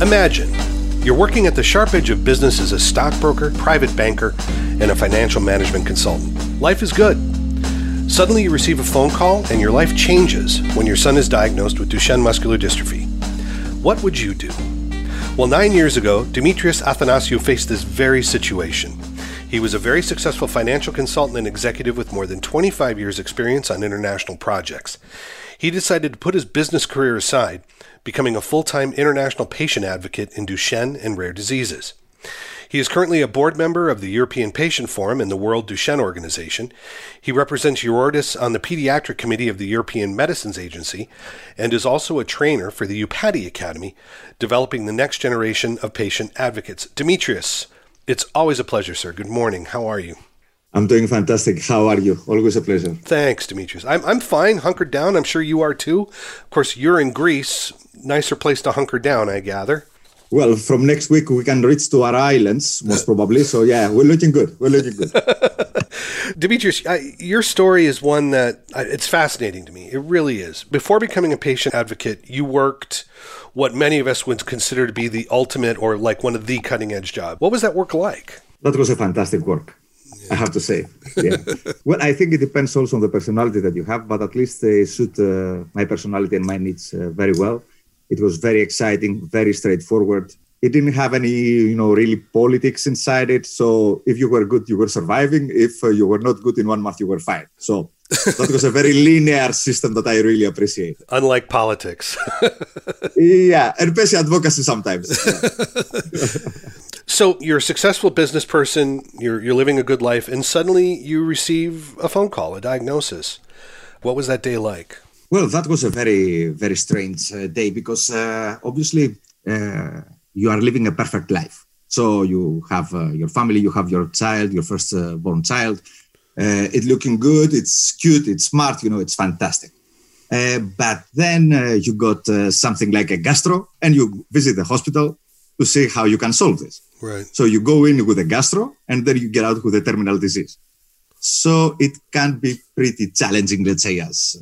Imagine you're working at the sharp edge of business as a stockbroker, private banker, and a financial management consultant. Life is good. Suddenly, you receive a phone call and your life changes when your son is diagnosed with Duchenne muscular dystrophy. What would you do? Well, nine years ago, Dimitrios Athanasiou faced this very situation. He was a very successful financial consultant and executive with more than 25 years' experience on international projects. He decided to put his business career aside, becoming a full time international patient advocate in Duchenne and rare diseases. He is currently a board member of the European Patient Forum and the World Duchenne Organization. He represents Eurordis on the Pediatric Committee of the European Medicines Agency and is also a trainer for the EUPATI Academy, developing the next generation of patient advocates. Dimitrios, it's always a pleasure, sir. Good morning. How are you? I'm doing fantastic. How are you? Always a pleasure. Thanks, Dimitrios. I'm, I'm fine, hunkered down. I'm sure you are too. Of course, you're in Greece. Nicer place to hunker down, I gather. Well, from next week we can reach to our islands, most probably. So yeah, we're looking good. We're looking good. Dimitrios, I, your story is one that it's fascinating to me. It really is. Before becoming a patient advocate, you worked what many of us would consider to be the ultimate or like one of the cutting edge jobs. What was that work like? That was a fantastic work. I have to say. Yeah. well, I think it depends also on the personality that you have, but at least they suit uh, my personality and my needs uh, very well. It was very exciting, very straightforward. It didn't have any, you know, really politics inside it. So if you were good, you were surviving. If uh, you were not good in one month, you were fired. So that was a very linear system that I really appreciate. Unlike politics. yeah, and patient advocacy sometimes. Yeah. so you're a successful business person, you're, you're living a good life, and suddenly you receive a phone call, a diagnosis. What was that day like? Well, that was a very, very strange uh, day because uh, obviously uh, you are living a perfect life. So you have uh, your family, you have your child, your first uh, born child. Uh, it's looking good, it's cute, it's smart, you know, it's fantastic. but then you got something like a gastro and you visit the hospital to see how you can solve this. Right. So you go in with a gastro and then you get out with a terminal disease. So it can be pretty challenging, let's say, as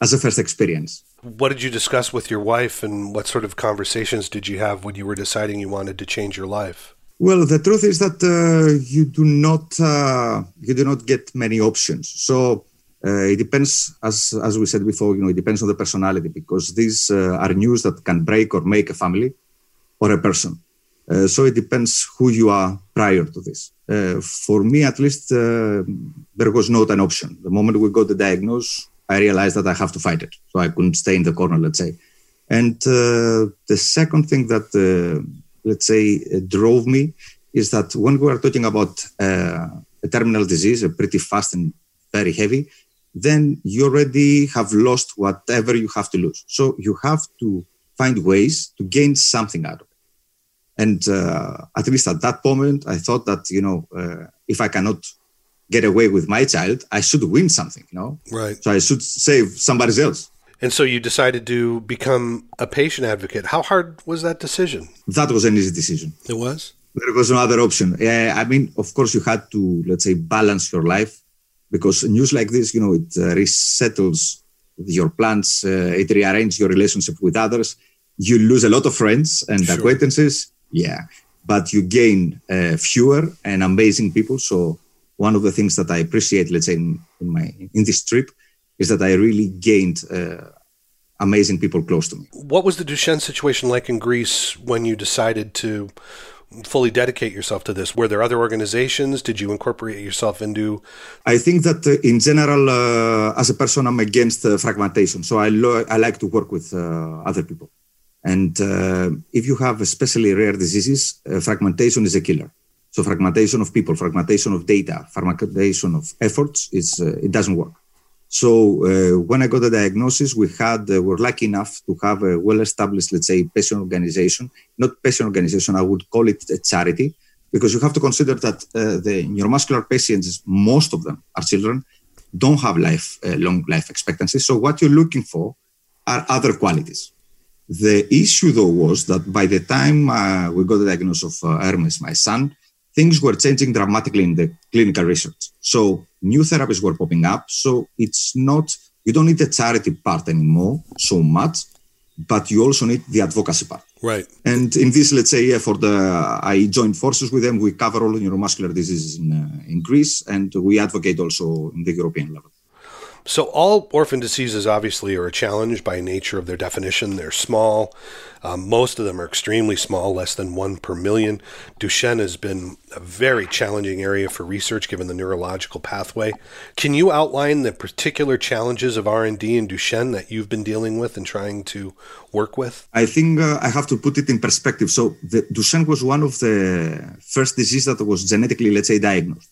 as a first experience. What did you discuss with your wife, and what sort of conversations did you have when you were deciding you wanted to change your life? Well, the truth is that uh, you do not uh, you do not get many options. So uh, it depends, as as we said before, you know, it depends on the personality because these uh, are news that can break or make a family or a person. Uh, so it depends who you are prior to this. Uh, for me, at least, there was not an option. The moment we got the diagnosis, I realized that I have to fight it. So I couldn't stay in the corner, let's say. And uh, the second thing that, uh, let's say, uh, drove me is that when we are talking about uh, a terminal disease, a pretty fast and very heavy, then you already have lost whatever you have to lose. So you have to find ways to gain something out of it. And uh, at least at that moment, I thought that, you know, uh, if I cannot get away with my child, I should win something, you know? Right. So I should save somebody else. And so you decided to become a patient advocate. How hard was that decision? That was an easy decision. It was? There was no other option. Uh, I mean, of course, you had to, let's say, balance your life because news like this, you know, it uh, resettles your plans, uh, it rearranges your relationship with others. You lose a lot of friends and sure. acquaintances. Yeah. But you gain uh, fewer and amazing people. So one of the things that I appreciate, let's say, in, in my in this trip, is that I really gained uh, amazing people close to me. What was the Duchenne situation like in Greece when you decided to fully dedicate yourself to this? Were there other organizations? Did you incorporate yourself into? I think that uh, in general, uh, as a person, I'm against uh, fragmentation. So I lo- I like to work with uh, other people. And uh, if you have especially rare diseases, uh, fragmentation is a killer. So fragmentation of people, fragmentation of data, fragmentation of efforts, is uh, it doesn't work. So uh, when I got the diagnosis, we had uh, were lucky enough to have a well-established, let's say, patient organization. Not patient organization, I would call it a charity, because you have to consider that uh, the neuromuscular patients, most of them are children, don't have life long life expectancy. So what you're looking for are other qualities. The issue, though, was that by the time uh, we got the diagnosis of Hermes, my son, things were changing dramatically in the clinical research. So new therapies were popping up. So it's not, you don't need the charity part anymore so much. but you also need the advocacy part. Right. And in this, let's say, effort, uh, I joined forces with them. We cover all neuromuscular diseases in, uh, in Greece, and we advocate also in the European level. So, all orphan diseases obviously are a challenge by nature of their definition. They're small. Um, most of them are extremely small, less than one per million. Duchenne has been a very challenging area for research given the neurological pathway. Can you outline the particular challenges of R&D in Duchenne that you've been dealing with and trying to work with? I think uh, I have to put it in perspective. So, the Duchenne was one of the first diseases that was genetically, let's say, diagnosed.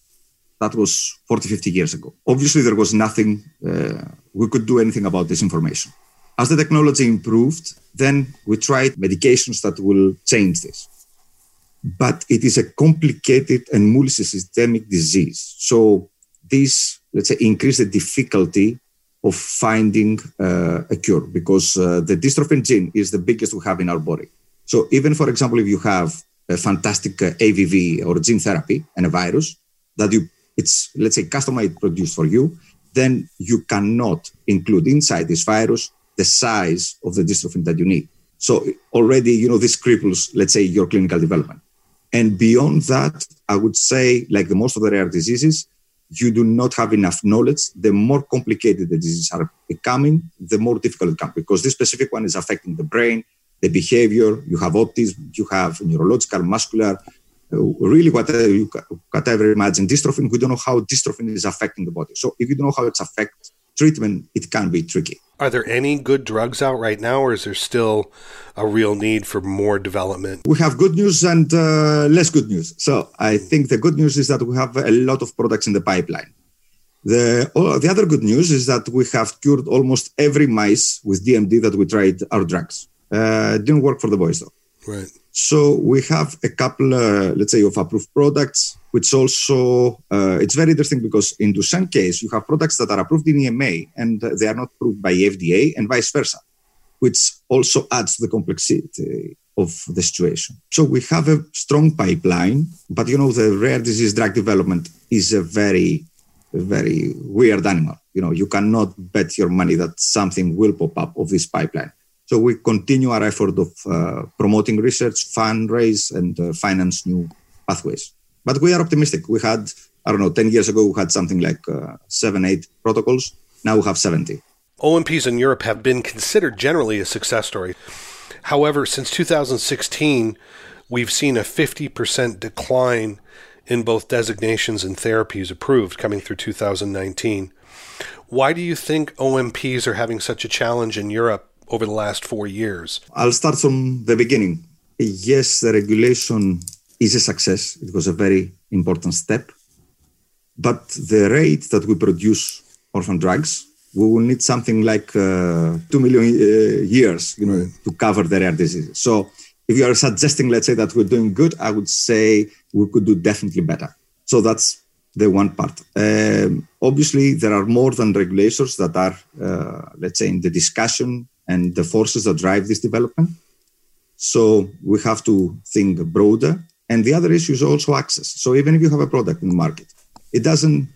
That was 40, 50 years ago. Obviously, there was nothing uh, we could do anything about this information. As the technology improved, then we tried medications that will change this. But it is a complicated and multi-systemic disease. So this, let's say, increased the difficulty of finding uh, a cure because uh, the dystrophin gene is the biggest we have in our body. So even, for example, if you have a fantastic uh, AAV or gene therapy and a virus that you it's let's say customized produced for you, then you cannot include inside this virus the size of the dystrophin that you need. So already, you know, this cripples, let's say, your clinical development. And beyond that, I would say, like the most of the rare diseases, you do not have enough knowledge. The more complicated the diseases are becoming, the more difficult it becomes because this specific one is affecting the brain, the behavior. You have autism, you have neurological, muscular, really whatever you whatever imagine dystrophin, we don't know how dystrophin is affecting the body. So if you don't know how it's affects treatment, it can be tricky. Are there any good drugs out right now, or is there still a real need for more development? We have good news and uh, less good news. So I think the good news is that we have a lot of products in the pipeline. The, oh, the other good news is that we have cured almost every mice with DMD that we tried our drugs. Uh, didn't work for the boys though. Right. So we have a couple, uh, let's say, of approved products, which also uh, it's very interesting because in Duchenne case you have products that are approved in EMA and they are not approved by FDA and vice versa, which also adds to the complexity of the situation. So we have a strong pipeline, but you know the rare disease drug development is a very, very weird animal. You know you cannot bet your money that something will pop up of this pipeline. So we continue our effort of uh, promoting research, fundraise, and uh, finance new pathways. But we are optimistic. We had, I don't know, 10 years ago, we had something like uh, seven, eight protocols. Now we have 70. OMPs in Europe have been considered generally a success story. However, since 2016, we've seen a 50% decline in both designations and therapies approved coming through 2019. Why do you think OMPs are having such a challenge in Europe over the last four years? I'll start from the beginning. Yes, the regulation is a success. It was a very important step. But the rate that we produce orphan drugs, we will need something like uh, 2 million uh, years you know, right. to cover the rare diseases. So if you are suggesting, let's say, that we're doing good, I would say we could do definitely better. So that's the one part. Um, obviously, there are more than regulators that are, uh, let's say, in the discussion and the forces that drive this development. So we have to think broader. And the other issue is also access. So even if you have a product in the market, it doesn't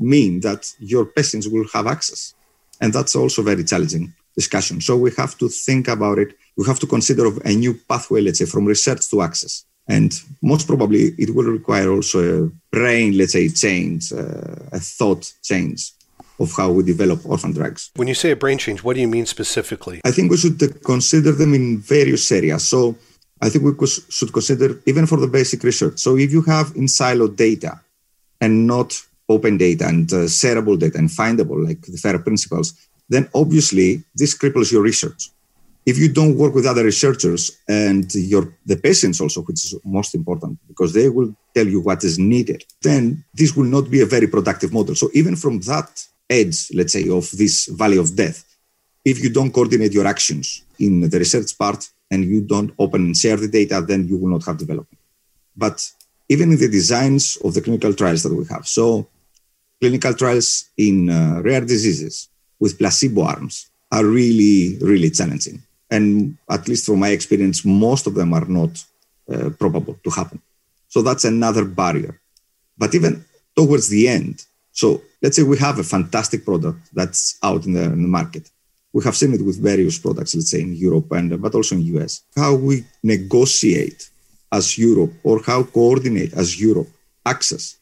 mean that your patients will have access. And that's also very challenging discussion. So we have to think about it. We have to consider a new pathway, let's say, from research to access. And most probably it will require also a brain, let's say, change, uh, a thought change of how we develop orphan drugs. When you say a brain change, what do you mean specifically? I think we should consider them in various areas. So I think we should consider even for the basic research. So if you have in silo data and not open data and uh, shareable data and findable, like the FAIR principles, then obviously this cripples your research. If you don't work with other researchers and your the patients also, which is most important, because they will tell you what is needed, then this will not be a very productive model. So even from that edge, let's say, of this valley of death. If you don't coordinate your actions in the research part and you don't open and share the data, then you will not have development. But even in the designs of the clinical trials that we have, so clinical trials in uh, rare diseases with placebo arms are really, really challenging. And at least from my experience, most of them are not uh, probable to happen. So that's another barrier. But even towards the end, so let's say we have a fantastic product that's out in the, in the market. We have seen it with various products, let's say in Europe and but also in US. How we negotiate as Europe or how coordinate as Europe access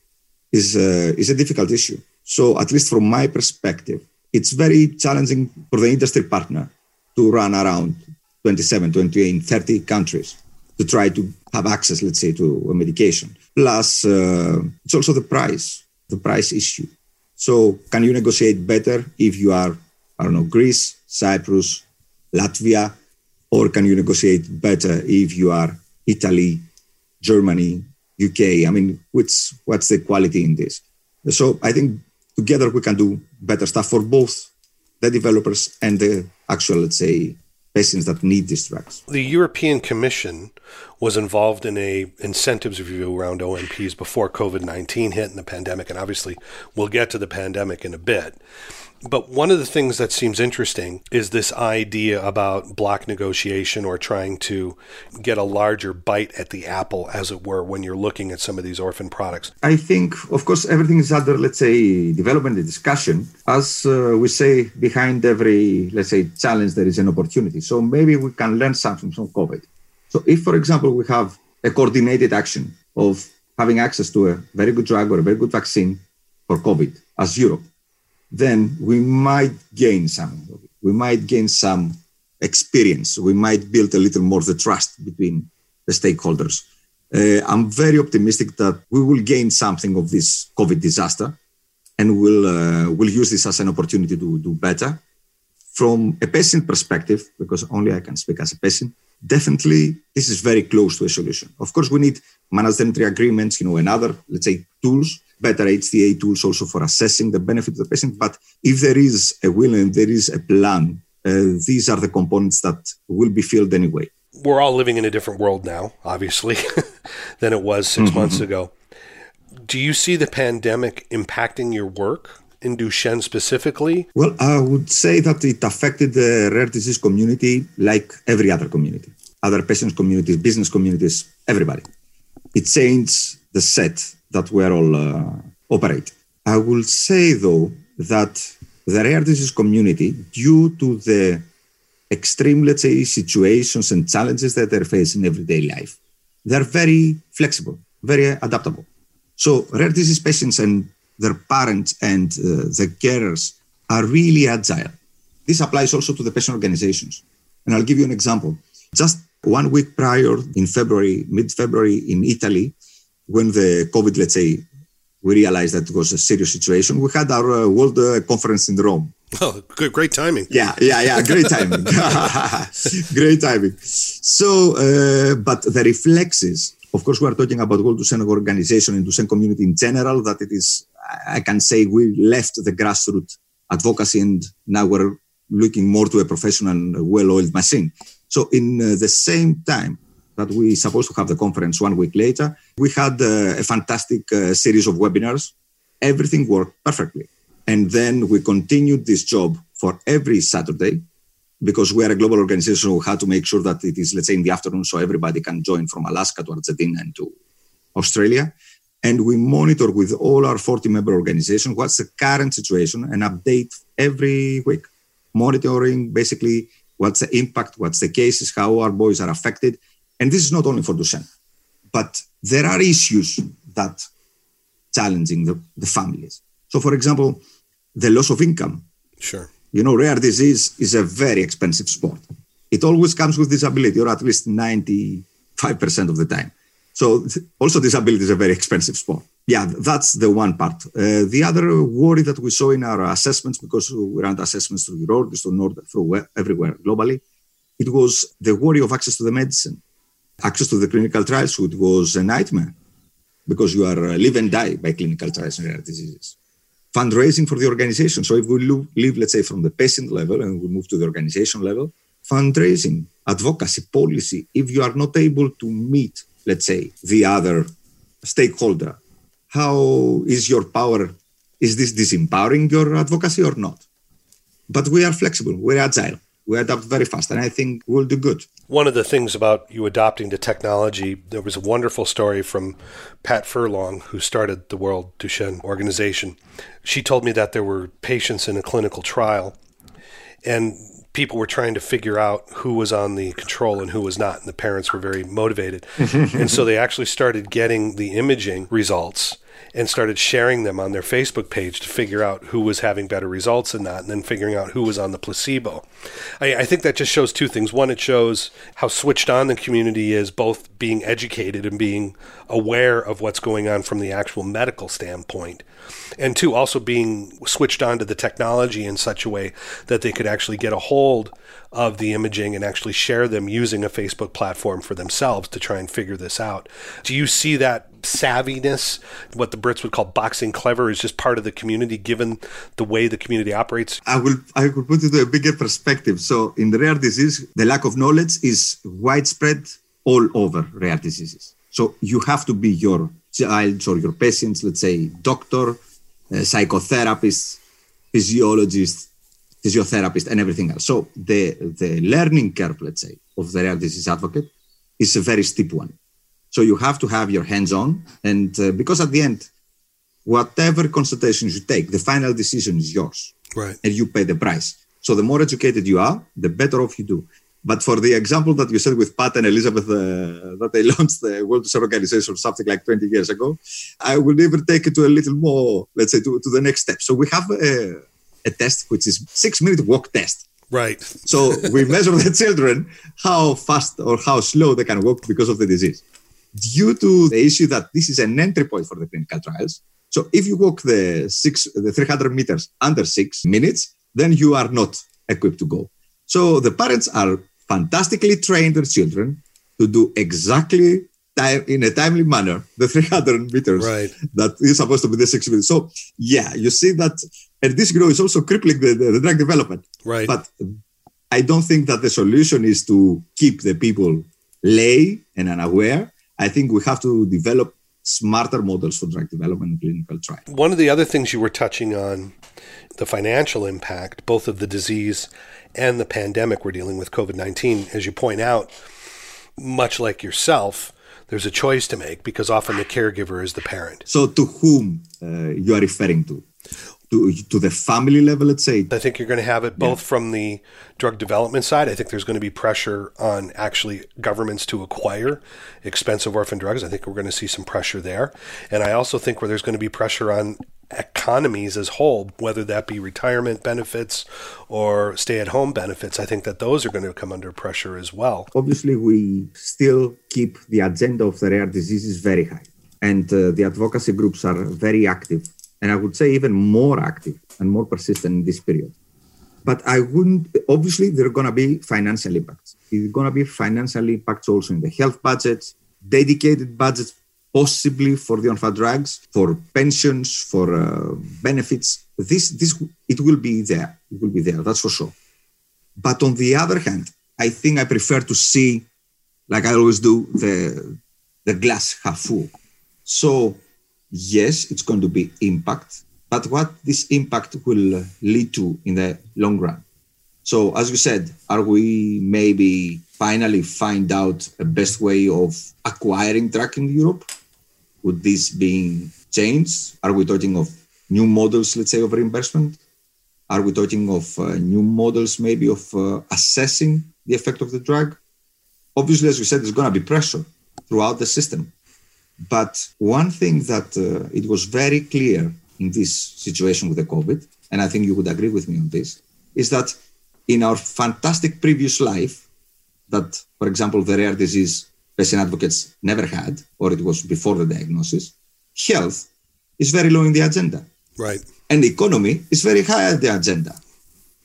is uh, is a difficult issue. So at least from my perspective, it's very challenging for the industry partner to run around 27, 28, 30 countries to try to have access, let's say, to a medication. Plus, uh, it's also the price, the price issue. So, can you negotiate better if you are, I don't know, Greece, Cyprus, Latvia, or can you negotiate better if you are Italy, Germany, UK? I mean, what's what's the quality in this? So, I think together we can do better stuff for both the developers and the actual, let's say, patients that need these drugs. The European Commission was involved in a incentives review around OMPs before COVID-19 hit and the pandemic and obviously we'll get to the pandemic in a bit. But one of the things that seems interesting is this idea about block negotiation or trying to get a larger bite at the apple, as it were, when you're looking at some of these orphan products. I think, of course, everything is under, let's say, development and discussion. As uh, we say, behind every, let's say, challenge, there is an opportunity. So maybe we can learn something from COVID. So if, for example, we have a coordinated action of having access to a very good drug or a very good vaccine for COVID as Europe, then we might gain some. We might gain some experience. We might build a little more the trust between the stakeholders. Uh, I'm very optimistic that we will gain something of this COVID disaster, and we'll uh, we'll use this as an opportunity to do better. From a patient perspective, because only I can speak as a patient, definitely this is very close to a solution. Of course, we need managed entry agreements, you know, and other, let's say, tools better HTA tools also for assessing the benefit of the patient. But if there is a will and there is a plan, uh, these are the components that will be filled anyway. We're all living in a different world now, obviously, than it was 6 mm-hmm. months ago. Do you see the pandemic impacting your work in Duchenne specifically? Well, I would say that it affected the rare disease community like every other community, other patients communities, business communities, everybody. It changed the set that we're all uh, operating. I will say, though, that the rare disease community, due to the extreme, let's say, situations and challenges that they're facing in everyday life, they're very flexible, very adaptable. So, rare disease patients and their parents and uh, the carers are really agile. This applies also to the patient organizations. And I'll give you an example. Just one week prior, in February, mid February, in Italy, when the COVID, let's say, we realized that it was a serious situation, we had our uh, world uh, conference in Rome. Oh, good, great timing. Yeah, yeah, yeah, great timing. great timing. So, uh, but the reflexes, of course, we are talking about World Duchenne organization and Duchenne community in general, that it is, I can say we left the grassroots advocacy and now we're looking more to a professional, well-oiled machine. So in uh, the same time, that we supposed to have the conference one week later. We had uh, a fantastic uh, series of webinars. Everything worked perfectly. And then we continued this job for every Saturday because we are a global organization. We had to make sure that it is, let's say, in the afternoon so everybody can join from Alaska to Argentina and to Australia. And we monitor with all our 40 member organizations what's the current situation and update every week, monitoring basically what's the impact, what's the cases, how our boys are affected, and this is not only for Duchenne, but there are issues that challenging the, the families. So, for example, the loss of income. Sure. You know, rare disease is a very expensive sport. It always comes with disability, or at least 95% of the time. So, also, disability is a very expensive sport. Yeah, that's the one part. Uh, the other worry that we saw in our assessments, because we ran assessments through Europe, through North, through everywhere globally, it was the worry of access to the medicine access to the clinical trials, which was a nightmare because you are uh, live and die by clinical trials in rare diseases. Fundraising for the organization. So if we live, let's say, from the patient level and we move to the organization level, fundraising, advocacy, policy, if you are not able to meet, let's say, the other stakeholder, how is your power? Is this disempowering your advocacy or not? But we are flexible, we're agile we adapt very fast, and I think we'll do good. One of the things about you adopting the technology, there was a wonderful story from Pat Furlong, who started the World Duchenne organization. She told me that there were patients in a clinical trial, and people were trying to figure out who was on the control and who was not, and the parents were very motivated. and so they actually started getting the imaging results and started sharing them on their Facebook page to figure out who was having better results and not, and then figuring out who was on the placebo. I, I, think that just shows two things. One, it shows how switched on the community is, both being educated and being aware of what's going on from the actual medical standpoint. And two, also being switched on to the technology in such a way that they could actually get a hold of the imaging and actually share them using a Facebook platform for themselves to try and figure this out. Do you see that savviness, what the Brits would call boxing clever, is just part of the community given the way the community operates? I will I will put it to a bigger perspective. So in the rare disease, the lack of knowledge is widespread all over rare diseases. So you have to be your child or your patients, let's say doctor, psychotherapist, physiologist, physiotherapist, and everything else. So the, the learning curve, let's say, of the rare disease advocate is a very steep one. So you have to have your hands on, and uh, because at the end, whatever consultations you take, the final decision is yours, right? And you pay the price. So the more educated you are, the better off you do. But for the example that you said with Pat and Elizabeth, uh, that they launched the World Health Organization something like 20 years ago, I will even take it to a little more, let's say, to, to the next step. So we have a, a test which is six minute walk test. Right. So we measure the children how fast or how slow they can walk because of the disease. Due to the issue that this is an entry point for the clinical trials. So if you walk the six, the 300 meters under six minutes, then you are not equipped to go. So the parents are fantastically trained their children to do exactly time, in a timely manner the 300 meters right. that is supposed to be the six minutes. So yeah, you see that, and this growth is also crippling the, the, the drug development. Right. But I don't think that the solution is to keep the people lay and unaware. I think we have to develop smarter models for drug development and clinical trials. One of the other things you were touching on, the financial impact, both of the disease and the pandemic we're dealing with, COVID 19, as you point out, much like yourself, there's a choice to make because often the caregiver is the parent. So, to whom uh, you are referring to? To, to the family level, let's say? I think you're going to have it both yeah. from the drug development side. I think there's going to be pressure on actually governments to acquire expensive orphan drugs. I think we're going to see some pressure there. And I also think where there's going to be pressure on economies as whole, whether that be retirement benefits or stay-at-home benefits, I think that those are going to come under pressure as well. Obviously, we still keep the agenda of the rare diseases very high, and uh, the advocacy groups are very active, and I would say even more active and more persistent in this period. But I wouldn't. Obviously, there are going to be financial impacts. There's going to be financial impacts also in the health budgets, dedicated budgets possibly for the orphan drugs, for pensions, for uh, benefits. This, this, it will be there. It will be there. That's for sure. But on the other hand, I think I prefer to see, like I always do, the the glass half full. So yes, it's going to be impact, but what this impact will lead to in the long run. So as you said, are we maybe finally find out a best way of acquiring drug in Europe? Would this be changed? Are we talking of new models, let's say, of reimbursement? Are we talking of uh, new models, maybe, of uh, assessing the effect of the drug? Obviously, as you said, there's going to be pressure throughout the system. But one thing that uh, it was very clear in this situation with the COVID, and I think you would agree with me on this, is that in our fantastic previous life, that, for example, the rare disease patient advocates never had, or it was before the diagnosis, health is very low in the agenda. Right. And economy is very high at the agenda.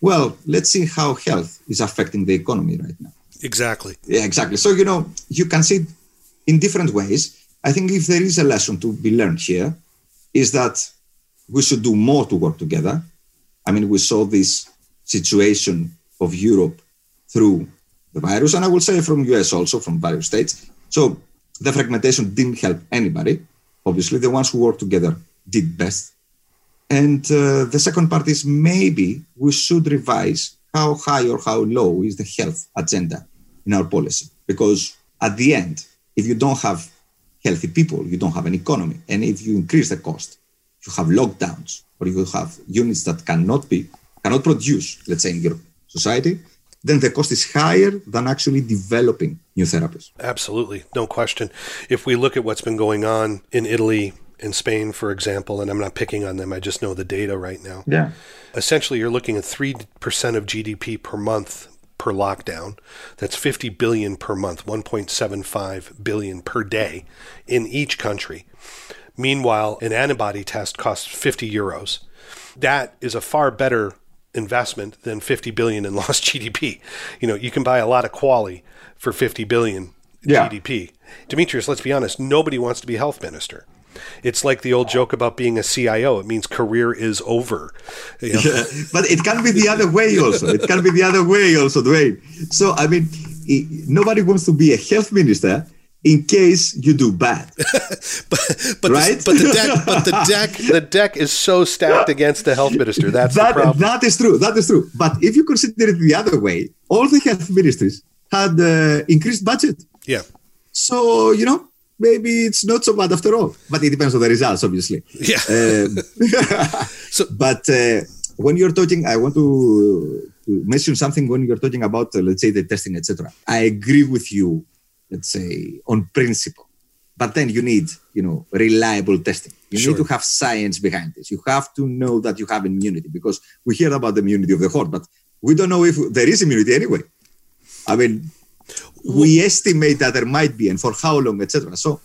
Well, let's see how health is affecting the economy right now. Exactly. Yeah, exactly. So, you know, you can see in different ways. I think if there is a lesson to be learned here, is that we should do more to work together. I mean, we saw this situation of Europe through the virus, and I will say from US also, from various states. So the fragmentation didn't help anybody. Obviously, the ones who worked together did best. And uh, the second part is maybe we should revise how high or how low is the health agenda in our policy. Because at the end, if you don't have healthy people, you don't have an economy. And if you increase the cost, you have lockdowns or you have units that cannot be cannot produce, let's say in your society, then the cost is higher than actually developing new therapies. Absolutely, no question. If we look at what's been going on in Italy, in Spain, for example, and I'm not picking on them, I just know the data right now. Yeah. Essentially, you're looking at 3% of GDP per month per lockdown. That's 50 billion per month, 1.75 billion per day in each country. Meanwhile, an antibody test costs 50 euros. That is a far better investment than 50 billion in lost GDP. You know, you can buy a lot of QALY for 50 billion yeah. GDP. Dimitrios, let's be honest, nobody wants to be health minister. It's like the old joke about being a CIO. It means career is over. You know? yeah, but it can be the other way also. It can be the other way also, Dwayne. So, I mean, nobody wants to be a health minister in case you do bad. but, but right? The, but the deck, but the deck, the deck is so stacked against the health minister. That's that, the problem. That is true. That is true. But if you consider it the other way, all the health ministries had uh, increased budget. Yeah. So you know, maybe it's not so bad after all. But it depends on the results, obviously. Yeah. Um, so, but uh, when you're talking, I want to, to mention something when you're talking about, uh, let's say, the testing, etc. I agree with you, let's say, on principle. But then you need, you know, reliable testing. You sure. need to have science behind this. You have to know that you have immunity because we hear about the immunity of the horde, but we don't know if there is immunity anyway. I mean, we estimate that there might be and for how long, etc. So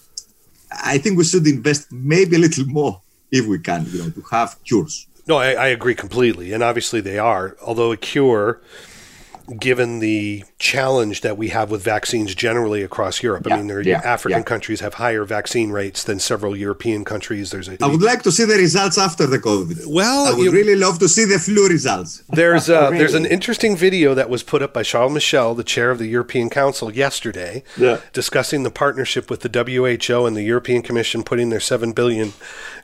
I think we should invest maybe a little more if we can, you know, to have cures. No, I, I agree completely, and obviously they are. Although a cure given the challenge that we have with vaccines generally across Europe. Yeah, I mean, there, yeah, African yeah. countries have higher vaccine rates than several European countries. There's a, I would like to see the results after the COVID. Well, I would you, really love to see the flu results. There's uh, a, really? there's an interesting video that was put up by Charles Michel, the chair of the European Council, yesterday, discussing the partnership with the WHO and the European Commission putting their seven billion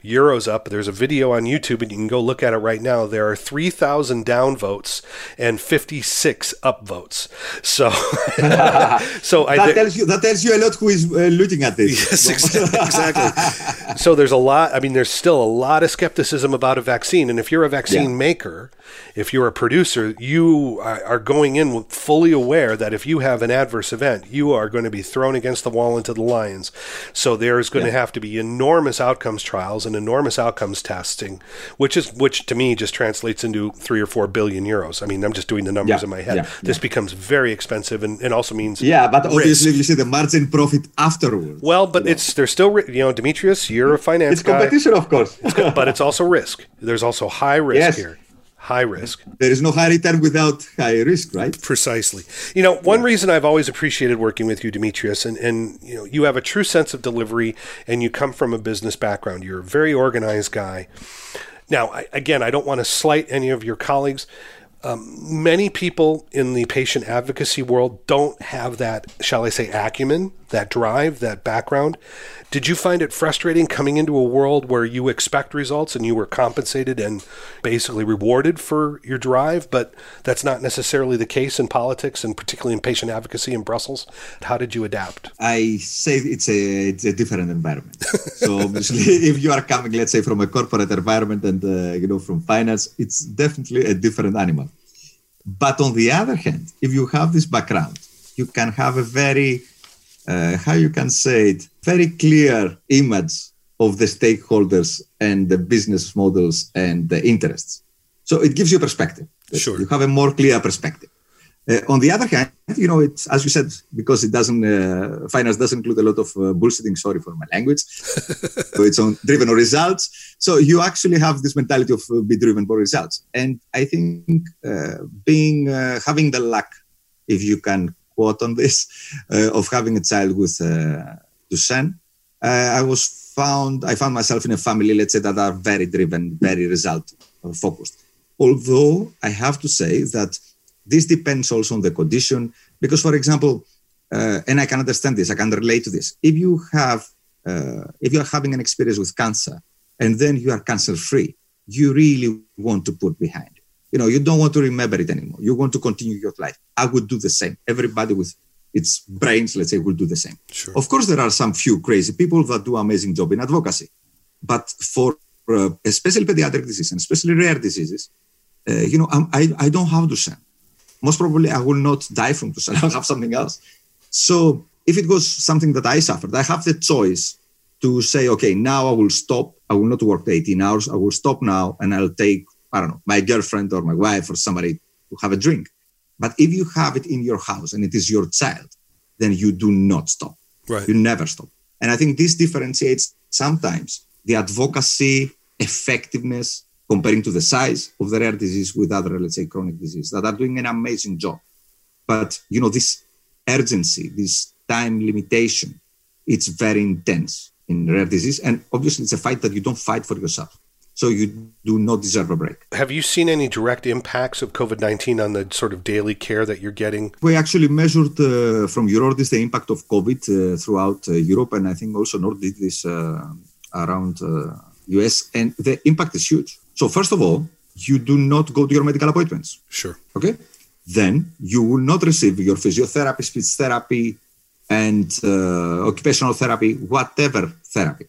euros up. There's a video on YouTube, and you can go look at it right now. There are 3,000 downvotes and 56 upvotes. So, so I that tells you that tells you a lot who is uh, looking at this. Yes, exactly. exactly. so there's a lot. I mean, there's still a lot of skepticism about a vaccine, and if you're a vaccine yeah. maker, if you're a producer, you are going in fully aware that if you have an adverse event, you are going to be thrown against the wall into the lions. So there's going yeah. to have to be enormous outcomes trials and enormous outcomes testing, which is which to me just translates into three or four billion euros. I mean, I'm just doing the numbers yeah. in my head. Yeah. This becomes very expensive, and, and also means yeah, but obviously risk. you see the margin profit afterwards. Well, but it's there's still you know, Dimitrios, you're a finance. It's competition, guy. of course, but it's also risk. There's also high risk yes. here high risk. There is no high return without high risk, right? Precisely. You know, one yeah. reason I've always appreciated working with you, Dimitrios, and, and you know, you have a true sense of delivery and you come from a business background. You're a very organized guy. Now, I, again, I don't want to slight any of your colleagues. Um, many people in the patient advocacy world don't have that, shall I say, acumen, that drive, that background. Did you find it frustrating coming into a world where you expect results and you were compensated and basically rewarded for your drive, but that's not necessarily the case in politics and particularly in patient advocacy in Brussels? How did you adapt? I say it's a it's a different environment. so obviously, if you are coming, let's say, from a corporate environment and uh, you know from finance, it's definitely a different animal. But on the other hand, if you have this background, you can have a very uh, how you can say it, very clear image of the stakeholders and the business models and the interests. So it gives you perspective. Sure. You have a more clear perspective. Uh, on the other hand, you know, it's as you said, because it doesn't, uh, finance doesn't include a lot of uh, bullshitting. Sorry for my language. so it's on driven on results. So you actually have this mentality of uh, be driven by results. And I think uh, being uh, having the luck, if you can quote on this uh, of having a child with uh, Duchenne. Uh, I was found I found myself in a family, let's say, that are very driven, very result focused. Although I have to say that this depends also on the condition, because, for example, uh, and I can understand this, I can relate to this. If you have, uh, if you are having an experience with cancer and then you are cancer free, you really want to put behind you know, you don't want to remember it anymore. You want to continue your life. I would do the same. Everybody with its brains, let's say, will do the same. Sure. Of course, there are some few crazy people that do amazing job in advocacy, but for uh, especially pediatric diseases and especially rare diseases, uh, you know, I, I don't have Duchenne. most probably I will not die from this. I'll have something else. So if it was something that I suffered, I have the choice to say, okay, now I will stop. I will not work 18 hours. I will stop now and I'll take, I don't know, my girlfriend or my wife or somebody to have a drink. But if you have it in your house and it is your child, then you do not stop. Right. You never stop. And I think this differentiates sometimes the advocacy effectiveness comparing to the size of the rare disease with other, let's say, chronic disease that are doing an amazing job. But you know, this urgency, this time limitation, it's very intense in rare disease. And obviously it's a fight that you don't fight for yourself. So you do not deserve a break. Have you seen any direct impacts of COVID 19 on the sort of daily care that you're getting? We actually measured uh, from Eurordis the impact of COVID uh, throughout uh, Europe, and I think also Nord did this uh, around US, uh, and the impact is huge. So, first of all, you do not go to your medical appointments. Sure. Okay. Then you will not receive your physiotherapy, speech therapy, and uh, occupational therapy, whatever therapy.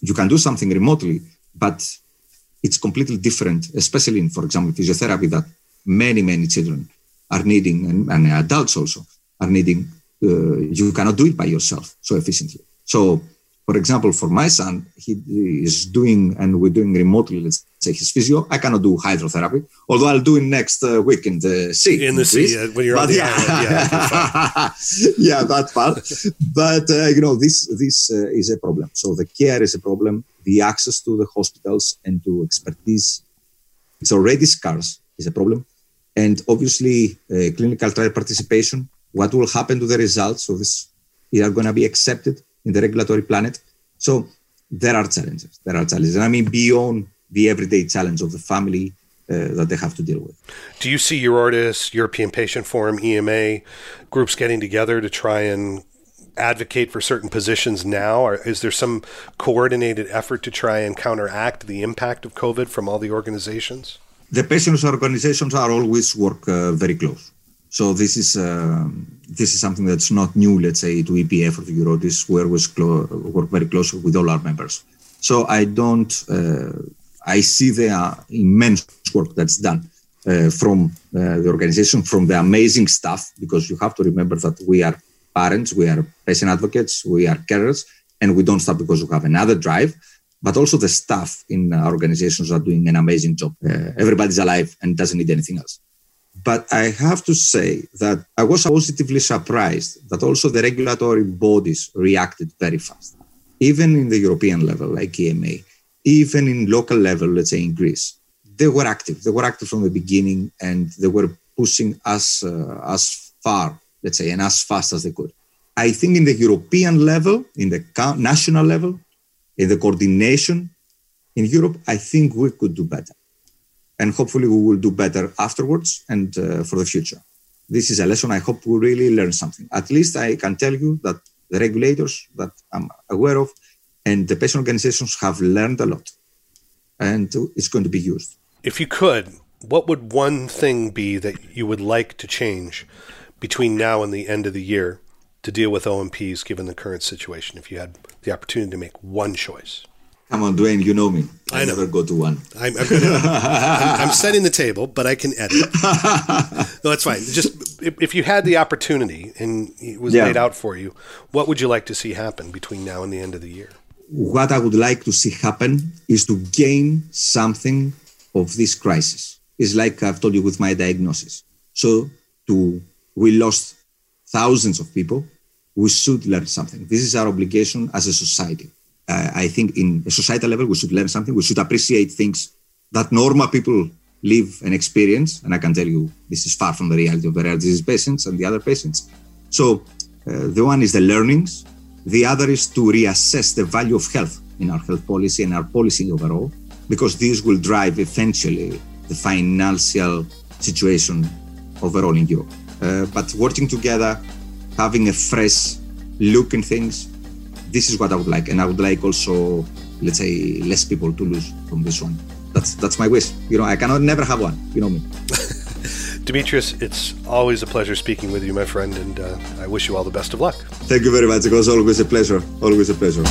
You can do something remotely, but it's completely different, especially in, for example, physiotherapy that many, many children are needing, and, and adults also are needing. Uh, you cannot do it by yourself so efficiently. So, for example, for my son, he is doing, and we're doing remotely, let's say his physio. I cannot do hydrotherapy, although I'll do it next uh, week in the sea. In the sea, uh, when you're but on the yeah, island. Yeah, yeah that part. But, uh, you know, this, this uh, is a problem. So the care is a problem the access to the hospitals and to expertise it's already scarce is a problem and obviously uh, clinical trial participation what will happen to the results of this are going to be accepted in the regulatory planet so there are challenges there are challenges and i mean beyond the everyday challenge of the family uh, that they have to deal with. Do you see Eurordis, European Patient Forum, EMA groups getting together to try and advocate for certain positions now? Or is there some coordinated effort to try and counteract the impact of COVID from all the organizations? The patients organizations are always work uh, very close. So this is uh, this is something that's not new, let's say, to EPF or to Eurordis, where we clo- work very close with all our members. So I don't, uh, I see the uh, immense work that's done uh, from uh, the organization, from the amazing staff, because you have to remember that we are parents, we are patient advocates, we are carers, and we don't stop because we have another drive. But also the staff in our organizations are doing an amazing job. Uh, everybody's alive and doesn't need anything else. But I have to say that I was positively surprised that also the regulatory bodies reacted very fast, even in the European level, like EMA, even in local level, let's say in Greece. They were active. They were active from the beginning, and they were pushing us uh, as far let's say, and as fast as they could. I think in the European level, in the national level, in the coordination in Europe, I think we could do better. And hopefully we will do better afterwards and uh, for the future. This is a lesson I hope we really learn something. At least I can tell you that the regulators that I'm aware of and the patient organizations have learned a lot and it's going to be used. If you could, what would one thing be that you would like to change between now and the end of the year to deal with OMPs given the current situation if you had the opportunity to make one choice? Come on, Dwayne, you know me. I, I never go to one. I'm, I'm, gonna, I'm, I'm, setting the table, but I can edit. no, that's fine. Just if, if, you had the opportunity and it was yeah. laid out for you, what would you like to see happen between now and the end of the year? What I would like to see happen is to gain something of this crisis. It's like I've told you with my diagnosis. So to we lost thousands of people. We should learn something. This is our obligation as a society. Uh, I think in a societal level, we should learn something. We should appreciate things that normal people live and experience. And I can tell you, this is far from the reality of the rare disease patients and the other patients. So uh, the one is the learnings. The other is to reassess the value of health in our health policy and our policy overall, because this will drive eventually the financial situation overall in Europe. Uh, but working together, having a fresh look in things, this is what I would like. And I would like also, let's say, less people to lose from this one. That's that's my wish. You know, I cannot never have one. You know me. Dimitrios, it's always a pleasure speaking with you, my friend, and uh, I wish you all the best of luck. Thank you very much. It was always a pleasure. Always a pleasure.